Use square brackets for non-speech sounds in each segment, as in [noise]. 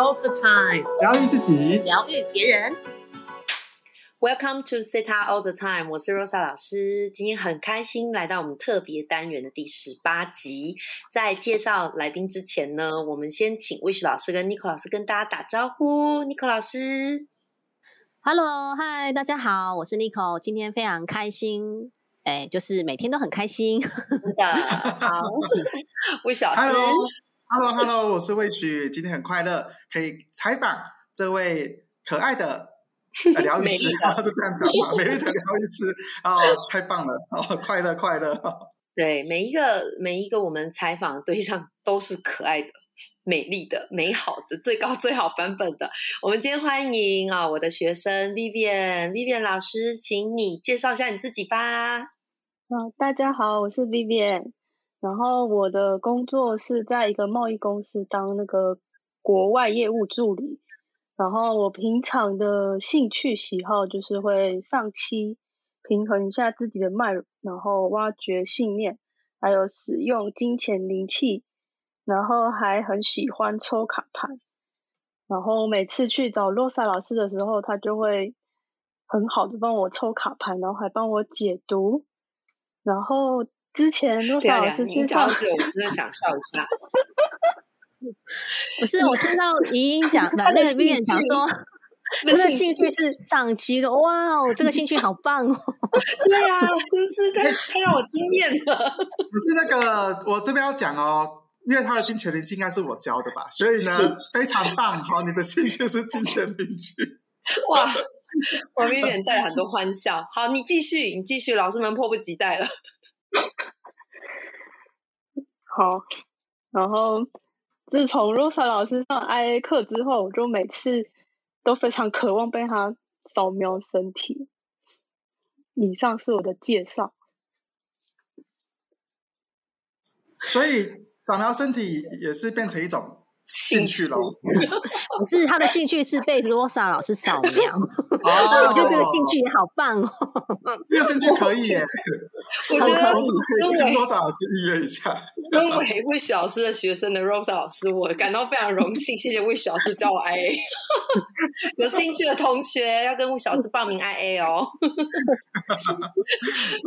all the time，疗愈自己，疗愈别人。Welcome to s i t a all the time，我是 Rosa 老师。今天很开心来到我们特别单元的第十八集。在介绍来宾之前呢，我们先请 Wish 老师跟 Nico 老师跟大家打招呼。Nico 老师，Hello，嗨，大家好，我是 Nico。今天非常开心，哎，就是每天都很开心。真的好，[laughs] Wish 老师。Hello，Hello，我是魏许，今天很快乐，可以采访这位可爱的 [laughs] 疗愈师，[laughs] 是这样讲吗？美丽的疗愈师啊，太棒了哦，快乐快乐。[laughs] 对，每一个每一个我们采访的对象都是可爱的、美丽的、美好的、最高最好版本的。我们今天欢迎啊，我的学生 Vivian，Vivian 老师，请你介绍一下你自己吧。啊，大家好，我是 Vivian。然后我的工作是在一个贸易公司当那个国外业务助理。然后我平常的兴趣喜好就是会上期平衡一下自己的脉，然后挖掘信念，还有使用金钱灵气，然后还很喜欢抽卡牌。然后每次去找洛萨老师的时候，他就会很好的帮我抽卡牌，然后还帮我解读。然后。之前多少老师介绍，我真的想笑一下。不是我听到莹莹讲 [laughs] 的那个 V 讲说，[laughs] 那个兴趣是上期说，哇哦，这个兴趣好棒哦。[laughs] 对啊，真是太太让我惊艳了。不是那个，我这边要讲哦，因为他的金钱灵气应该是我教的吧，所以呢非常棒。好，你的兴趣是金钱灵气。哇，我明远带了很多欢笑。好，你继续，你继续，老师们迫不及待了。[laughs] 好，然后自从 Rosa 老师上 IA 课之后，我就每次都非常渴望被他扫描身体。以上是我的介绍。所以扫描身体也是变成一种。兴趣喽，[laughs] 不是他的兴趣是被罗莎老师扫描，[laughs] 哦，我觉得这个兴趣也好棒哦，这个兴趣可以耶，我觉得跟罗莎老师预约一下。身为魏小老师的学生的 Rosa 老师，我感到非常荣幸，谢谢魏小老师教我 IA，[laughs] 有兴趣的同学要跟魏小老师报名 IA 哦。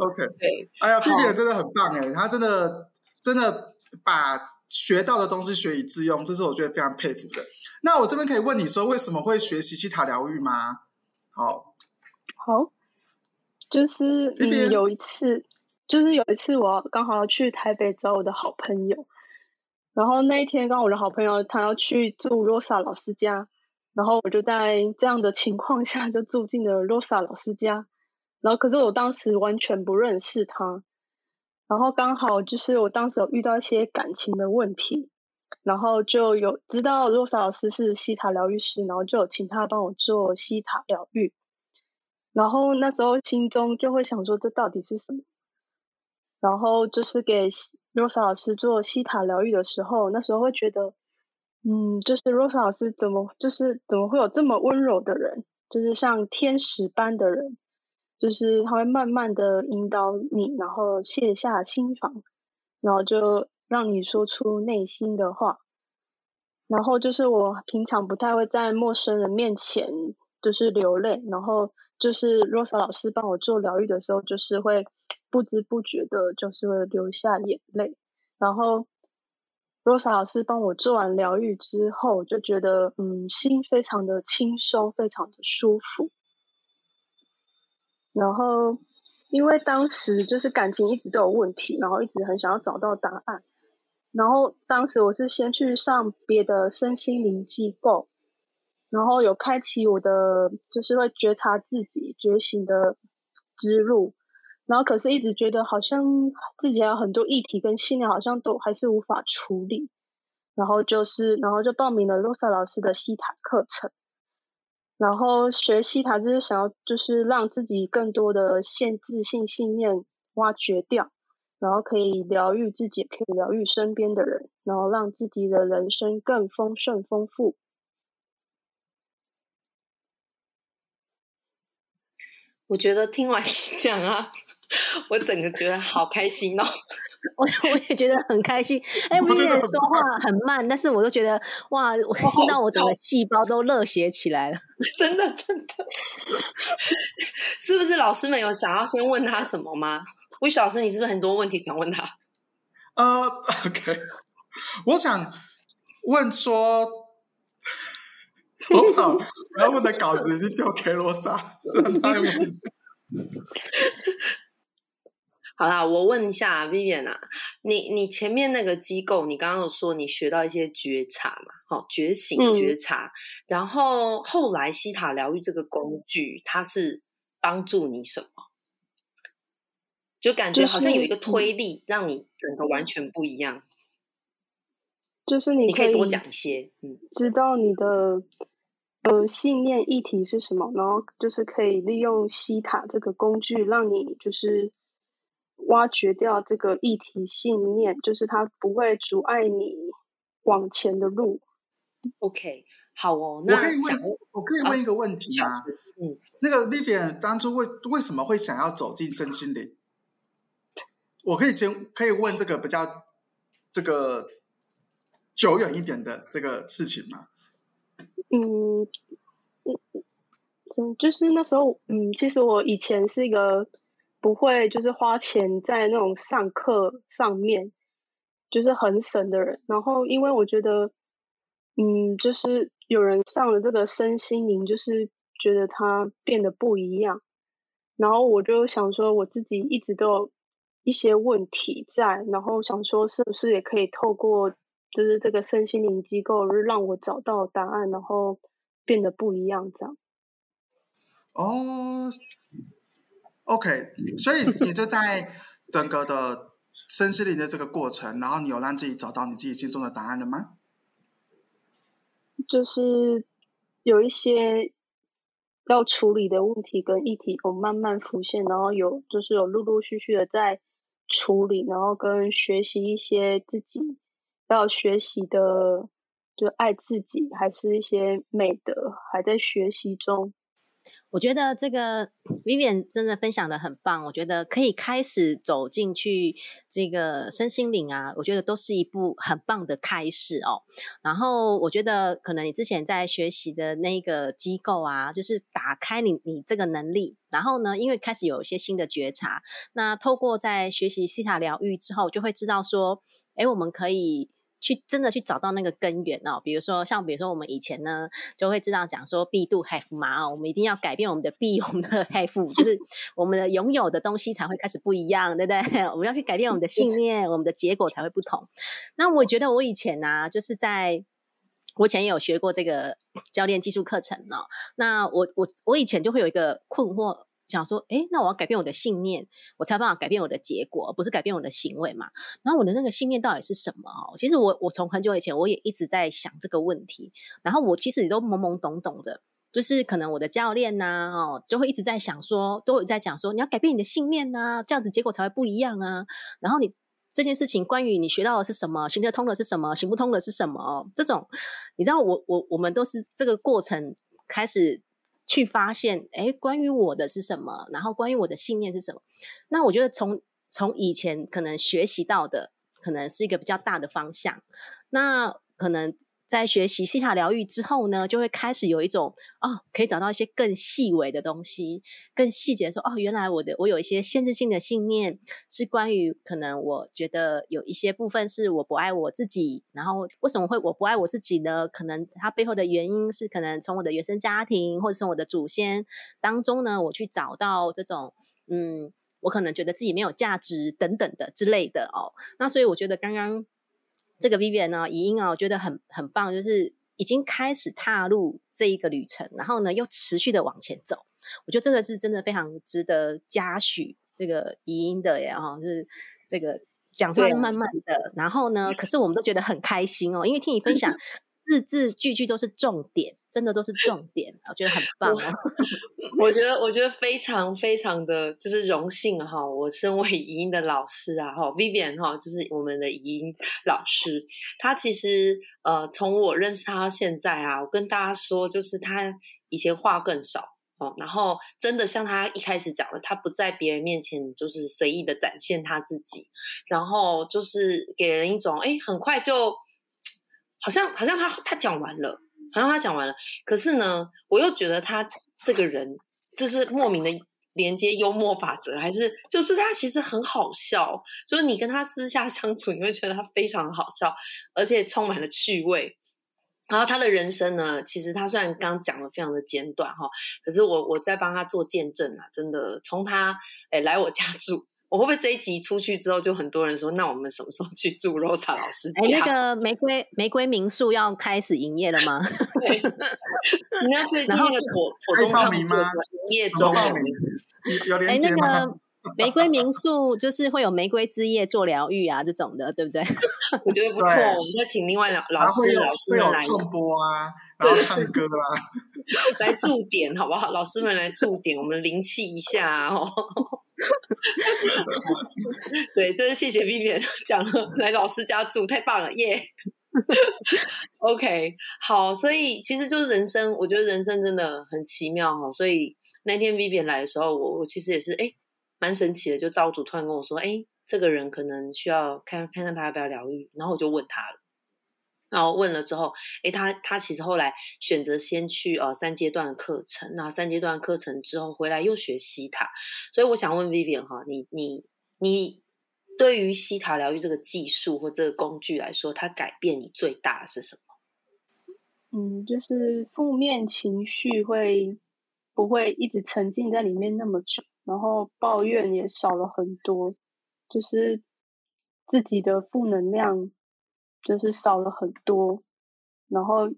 OK，对，哎呀 p i 真的很棒哎，他真的真的把。学到的东西学以致用，这是我觉得非常佩服的。那我这边可以问你说，为什么会学习西塔疗愈吗？好，好，就是嗯，有一次，就是有一次我刚好要去台北找我的好朋友，然后那一天刚好我的好朋友他要去住罗莎老师家，然后我就在这样的情况下就住进了罗莎老师家，然后可是我当时完全不认识他。然后刚好就是我当时有遇到一些感情的问题，然后就有知道洛莎老师是西塔疗愈师，然后就有请他帮我做西塔疗愈。然后那时候心中就会想说，这到底是什么？然后就是给洛莎老师做西塔疗愈的时候，那时候会觉得，嗯，就是洛莎老师怎么就是怎么会有这么温柔的人，就是像天使般的人。就是他会慢慢的引导你，然后卸下心防，然后就让你说出内心的话。然后就是我平常不太会在陌生人面前就是流泪，然后就是 Rosa 老师帮我做疗愈的时候，就是会不知不觉的，就是会流下眼泪。然后 Rosa 老师帮我做完疗愈之后，就觉得嗯，心非常的轻松，非常的舒服。然后，因为当时就是感情一直都有问题，然后一直很想要找到答案。然后当时我是先去上别的身心灵机构，然后有开启我的就是会觉察自己觉醒的之路。然后可是一直觉得好像自己还有很多议题跟信念，好像都还是无法处理。然后就是，然后就报名了罗萨老师的西塔课程。然后学习它就是想要，就是让自己更多的限制性信念挖掘掉，然后可以疗愈自己，可以疗愈身边的人，然后让自己的人生更丰盛丰富。我觉得听完你讲啊，[laughs] 我整个觉得好开心哦。我我也觉得很开心。哎，Vivian 说话很慢，但是我都觉得哇，我听到我整个细胞都热血起来了。[laughs] 真的真的，是不是老师们有想要先问他什么吗？魏老师，你是不是很多问题想问他？呃，[laughs] OK，我想问说，我把我要问的稿子已经丢给罗莎，让他问。好啦，我问一下 Vivian 啊，你你前面那个机构，你刚刚有说你学到一些觉察嘛？好，觉醒觉察，然后后来西塔疗愈这个工具，它是帮助你什么？就感觉好像有一个推力，让你整个完全不一样。就是你可以多讲一些，嗯，知道你的呃信念议题是什么，然后就是可以利用西塔这个工具，让你就是。挖掘掉这个议题信念，就是它不会阻碍你往前的路。OK，好哦。那我可以问，我可以问一个问题吗？嗯，那个 Vivian 当初为为什么会想要走进身心灵？我可以先可以问这个比较这个久远一点的这个事情吗？嗯嗯嗯，就是那时候，嗯，其实我以前是一个。不会，就是花钱在那种上课上面，就是很省的人。然后，因为我觉得，嗯，就是有人上了这个身心灵，就是觉得他变得不一样。然后我就想说，我自己一直都有一些问题在，然后想说，是不是也可以透过就是这个身心灵机构，让我找到答案，然后变得不一样，这样。哦。OK，所以你就在整个的身心灵的这个过程，然后你有让自己找到你自己心中的答案了吗？就是有一些要处理的问题跟议题，有慢慢浮现，然后有就是有陆陆续续的在处理，然后跟学习一些自己要学习的，就爱自己，还是一些美德，还在学习中。我觉得这个 Vivian 真的分享的很棒，我觉得可以开始走进去这个身心灵啊，我觉得都是一部很棒的开始哦。然后我觉得可能你之前在学习的那个机构啊，就是打开你你这个能力，然后呢，因为开始有一些新的觉察，那透过在学习西塔疗愈之后，就会知道说，哎，我们可以。去真的去找到那个根源哦，比如说像比如说我们以前呢就会知道讲说必度 have 嘛啊，我们一定要改变我们的必，[laughs] 我们的 have 就是 [laughs] 我们的拥有的东西才会开始不一样，对不对？[laughs] 我们要去改变我们的信念，我们的结果才会不同。那我觉得我以前呢，就是在我以前也有学过这个教练技术课程哦。那我我我以前就会有一个困惑。想说，哎，那我要改变我的信念，我才办法改变我的结果，不是改变我的行为嘛？然后我的那个信念到底是什么？哦，其实我我从很久以前我也一直在想这个问题，然后我其实也都懵懵懂懂的，就是可能我的教练呐，哦，就会一直在想说，都有在讲说，你要改变你的信念呐，这样子结果才会不一样啊。然后你这件事情，关于你学到的是什么，行得通的是什么，行不通的是什么？这种，你知道，我我我们都是这个过程开始。去发现，哎，关于我的是什么？然后关于我的信念是什么？那我觉得从从以前可能学习到的，可能是一个比较大的方向。那可能。在学习西塔疗愈之后呢，就会开始有一种哦，可以找到一些更细微的东西，更细节说哦，原来我的我有一些限制性的信念，是关于可能我觉得有一些部分是我不爱我自己，然后为什么会我不爱我自己呢？可能它背后的原因是可能从我的原生家庭或者从我的祖先当中呢，我去找到这种嗯，我可能觉得自己没有价值等等的之类的哦。那所以我觉得刚刚。这个 Vivian 呢，怡音啊，我觉得很很棒，就是已经开始踏入这一个旅程，然后呢又持续的往前走，我觉得这个是真的非常值得嘉许这个怡音的耶，哈，就是这个讲话慢慢的，然后呢，可是我们都觉得很开心哦，因为听你分享。[laughs] 字字句句都是重点，真的都是重点，我觉得很 [laughs] 棒哦。我觉得，我觉得非常非常的就是荣幸哈。我身为语音的老师啊，哈，Vivian 哈，就是我们的语音老师。他其实呃，从我认识他到现在啊，我跟大家说，就是他以前话更少，哦，然后真的像他一开始讲的，他不在别人面前就是随意的展现他自己，然后就是给人一种哎，很快就好像好像他他讲完了，好像他讲完了，可是呢，我又觉得他这个人就是莫名的连接幽默法则，还是就是他其实很好笑，所以你跟他私下相处，你会觉得他非常好笑，而且充满了趣味。然后他的人生呢，其实他虽然刚讲的非常的简短哈，可是我我在帮他做见证啊，真的从他诶来我家住，我会不会这一集出去之后，就很多人说，那我们什么时候去住 Rosa 老师家？哎，那个玫瑰玫瑰民宿要开始营业了吗？[laughs] 对，人家最近那个妥妥中他们做什么营业中？有连接吗？玫瑰民宿就是会有玫瑰之夜做疗愈啊，这种的，对不对？[laughs] 我觉得不错，我们再请另外老老师老师们来送播啊，然后唱歌啊，[laughs] 来驻点好不好？老师们来驻点，我们灵气一下哦。[laughs] 对，真是谢谢 Vivian 讲了，来老师家住太棒了耶。OK，好，所以其实就是人生，我觉得人生真的很奇妙哈。所以那天 Vivian 来的时候，我我其实也是哎。蛮神奇的，就造主突然跟我说：“哎，这个人可能需要看看看他要不要疗愈。”然后我就问他了，然后问了之后，哎，他他其实后来选择先去呃三阶段的课程，那三阶段课程之后回来又学西塔，所以我想问 Vivian 哈，你你你对于西塔疗愈这个技术或这个工具来说，它改变你最大的是什么？嗯，就是负面情绪会不会一直沉浸在里面那么久？然后抱怨也少了很多，就是自己的负能量就是少了很多，然后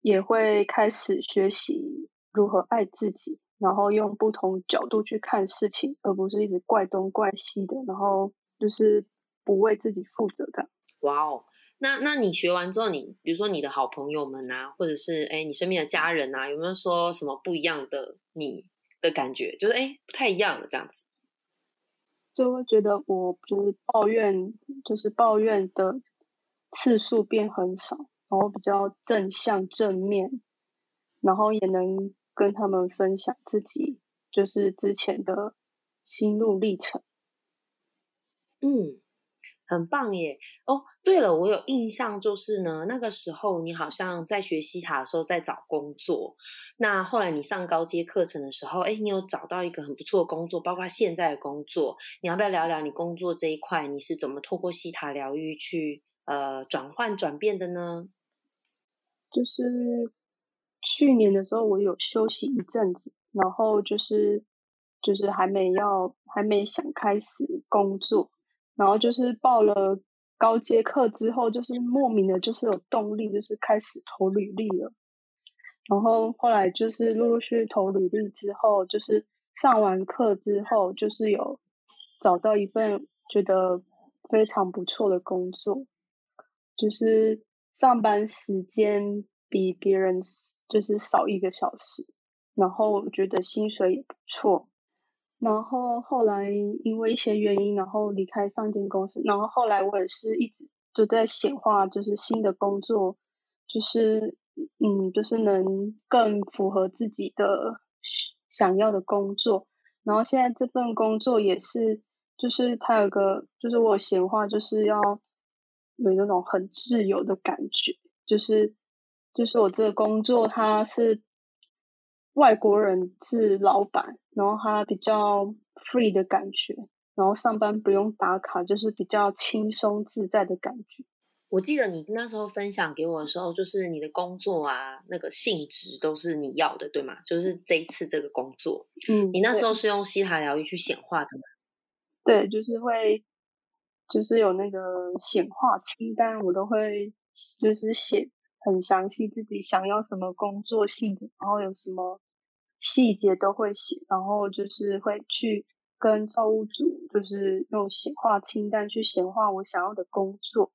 也会开始学习如何爱自己，然后用不同角度去看事情，而不是一直怪东怪西的，然后就是不为自己负责的。哇哦，那那你学完之后，你比如说你的好朋友们啊，或者是哎你身边的家人啊，有没有说什么不一样的你？的感觉就是哎，不太一样了，这样子，就会觉得我就是抱怨，就是抱怨的次数变很少，然后比较正向正面，然后也能跟他们分享自己就是之前的心路历程，嗯。很棒耶！哦，对了，我有印象，就是呢，那个时候你好像在学西塔的时候在找工作。那后来你上高阶课程的时候，哎，你有找到一个很不错的工作，包括现在的工作。你要不要聊聊你工作这一块，你是怎么透过西塔疗愈去呃转换转变的呢？就是去年的时候，我有休息一阵子，然后就是就是还没要还没想开始工作。然后就是报了高阶课之后，就是莫名的，就是有动力，就是开始投履历了。然后后来就是陆陆续续投履历之后，就是上完课之后，就是有找到一份觉得非常不错的工作，就是上班时间比别人就是少一个小时，然后我觉得薪水也不错。然后后来因为一些原因，然后离开上间公司。然后后来我也是一直就在显化，就是新的工作，就是嗯，就是能更符合自己的想要的工作。然后现在这份工作也是，就是它有个，就是我显化就是要有那种很自由的感觉，就是就是我这个工作它是。外国人是老板，然后他比较 free 的感觉，然后上班不用打卡，就是比较轻松自在的感觉。我记得你那时候分享给我的时候，就是你的工作啊，那个性质都是你要的，对吗？就是这一次这个工作，嗯，你那时候是用西塔疗愈去显化的吗？对，就是会，就是有那个显化清单，我都会就是写。很详细，自己想要什么工作性质，然后有什么细节都会写，然后就是会去跟造物主，就是用显化清单去显化我想要的工作。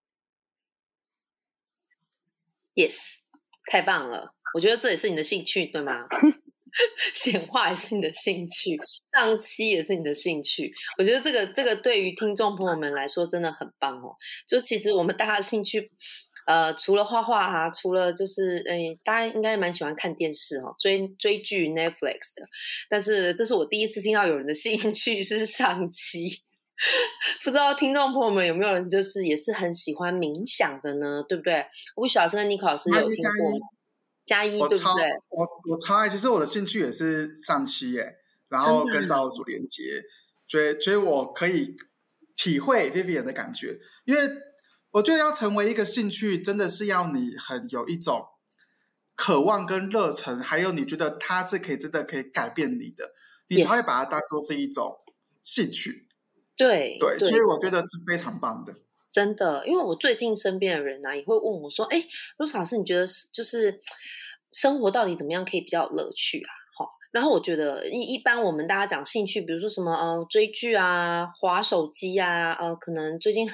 Yes，太棒了！我觉得这也是你的兴趣，对吗？[laughs] 显化也是你的兴趣，上期也是你的兴趣。我觉得这个这个对于听众朋友们来说真的很棒哦。就其实我们大家兴趣。呃，除了画画啊，除了就是诶，大家应该蛮喜欢看电视哦，追追剧 Netflix 的。但是这是我第一次听到有人的 [laughs] 兴趣是上期，不知道听众朋友们有没有人就是也是很喜欢冥想的呢？对不对？我小时跟尼克老师有听过加一，对不对？我我超爱，其实我的兴趣也是上期耶，然后跟造物主连接，所以所以我可以体会 Vivian 的感觉，因为。我觉得要成为一个兴趣，真的是要你很有一种渴望跟热忱，还有你觉得它是可以真的可以改变你的，你才会把它当做是一种兴趣。对对，所以我觉得是非常棒的。真的，因为我最近身边的人呢，也会问我说：“哎，陆老师，你觉得就是生活到底怎么样可以比较有乐趣啊？”好，然后我觉得一一般我们大家讲兴趣，比如说什么呃追剧啊、划手机啊，呃，可能最近。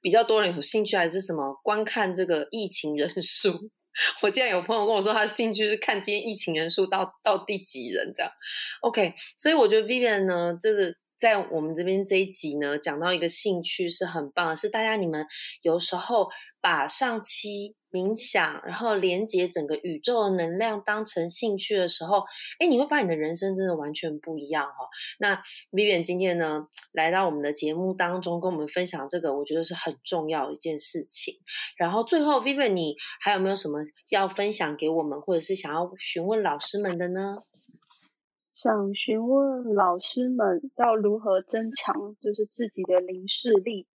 比较多人有兴趣还是什么？观看这个疫情人数。[laughs] 我竟然有朋友跟我说，他的兴趣是看今天疫情人数到到第几人这样。OK，所以我觉得 Vivian 呢，就是在我们这边这一集呢，讲到一个兴趣是很棒，是大家你们有时候把上期。冥想，然后连接整个宇宙的能量当成兴趣的时候，哎，你会发现你的人生真的完全不一样哈。那 Vivian 今天呢，来到我们的节目当中，跟我们分享这个，我觉得是很重要的一件事情。然后最后，Vivian，你还有没有什么要分享给我们，或者是想要询问老师们的呢？想询问老师们要如何增强，就是自己的灵视力。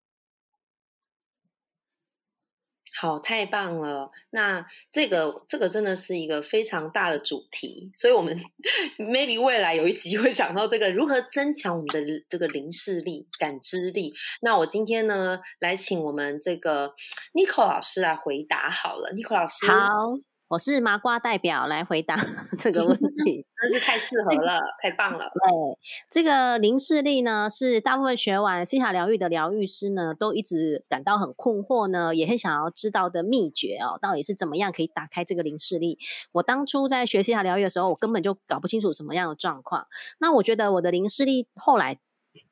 好，太棒了！那这个这个真的是一个非常大的主题，所以我们 [laughs] maybe 未来有一集会讲到这个如何增强我们的这个灵视力、感知力。那我今天呢，来请我们这个 n i c o 老师来回答好了 n i c o 老师好。我是麻瓜代表来回答 [laughs] 这个问题，[laughs] 真是太适合了，太棒了。对，这个零视力呢，是大部分学完西塔疗愈的疗愈师呢，都一直感到很困惑呢，也很想要知道的秘诀哦，到底是怎么样可以打开这个零视力？我当初在学西塔疗愈的时候，我根本就搞不清楚什么样的状况。那我觉得我的零视力后来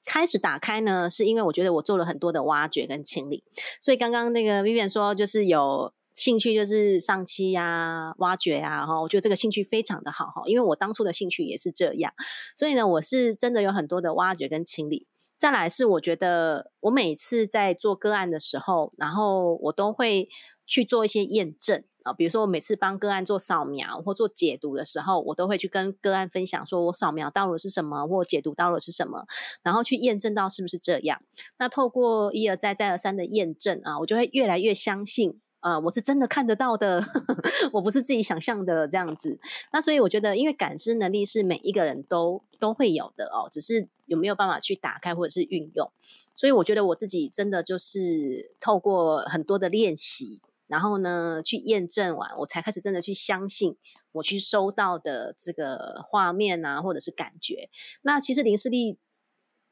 开始打开呢，是因为我觉得我做了很多的挖掘跟清理。所以刚刚那个 Vivian 说，就是有。兴趣就是上期呀、挖掘呀，哈，我觉得这个兴趣非常的好哈，因为我当初的兴趣也是这样，所以呢，我是真的有很多的挖掘跟清理。再来是我觉得我每次在做个案的时候，然后我都会去做一些验证啊，比如说我每次帮个案做扫描或做解读的时候，我都会去跟个案分享，说我扫描到了是什么，或解读到了是什么，然后去验证到是不是这样。那透过一而再、再而三的验证啊，我就会越来越相信。呃，我是真的看得到的，[laughs] 我不是自己想象的这样子。那所以我觉得，因为感知能力是每一个人都都会有的哦，只是有没有办法去打开或者是运用。所以我觉得我自己真的就是透过很多的练习，然后呢去验证完，我才开始真的去相信我去收到的这个画面啊，或者是感觉。那其实林视力。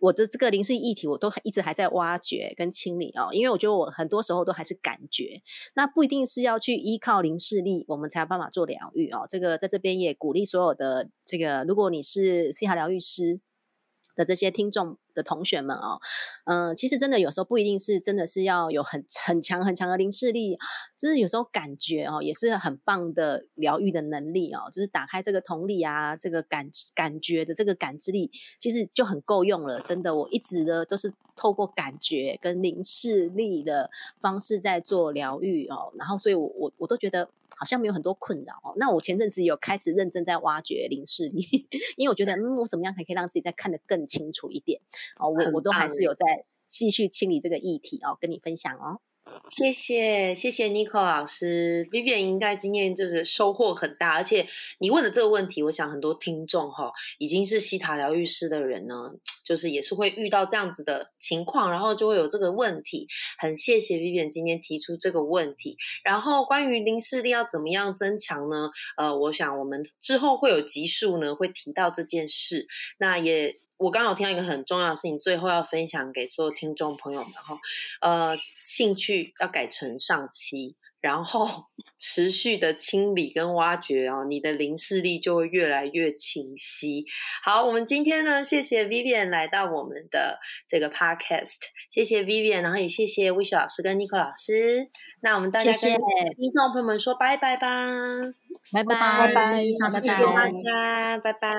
我的这个灵视议题，我都一直还在挖掘跟清理哦，因为我觉得我很多时候都还是感觉，那不一定是要去依靠灵视力，我们才有办法做疗愈哦。这个在这边也鼓励所有的这个，如果你是西塔疗愈师的这些听众。的同学们哦，嗯，其实真的有时候不一定是真的是要有很很强很强的灵视力，就是有时候感觉哦也是很棒的疗愈的能力哦，就是打开这个同理啊，这个感感觉的这个感知力，其实就很够用了。真的，我一直呢都是透过感觉跟灵视力的方式在做疗愈哦，然后所以我我我都觉得。好像没有很多困扰哦。那我前阵子有开始认真在挖掘林视力，[laughs] 因为我觉得，嗯，我怎么样还可以让自己再看得更清楚一点哦。我我都还是有在继续清理这个议题哦，跟你分享哦。谢谢谢谢 Nico 老师，Vivian 应该今天就是收获很大，而且你问的这个问题，我想很多听众哈，已经是西塔疗愈师的人呢，就是也是会遇到这样子的情况，然后就会有这个问题。很谢谢 Vivian 今天提出这个问题。然后关于零视力要怎么样增强呢？呃，我想我们之后会有集数呢，会提到这件事。那也。我刚好听到一个很重要的事情，最后要分享给所有听众朋友们哈，呃，兴趣要改成上期。然后 [laughs] 持续的清理跟挖掘哦，你的零视力就会越来越清晰。好，我们今天呢，谢谢 Vivian 来到我们的这个 Podcast，谢谢 Vivian，然后也谢谢 Wish 老师跟 Nico 老师。那我们大家跟听众朋友们说拜拜吧，拜拜拜拜，下次见，大家拜拜。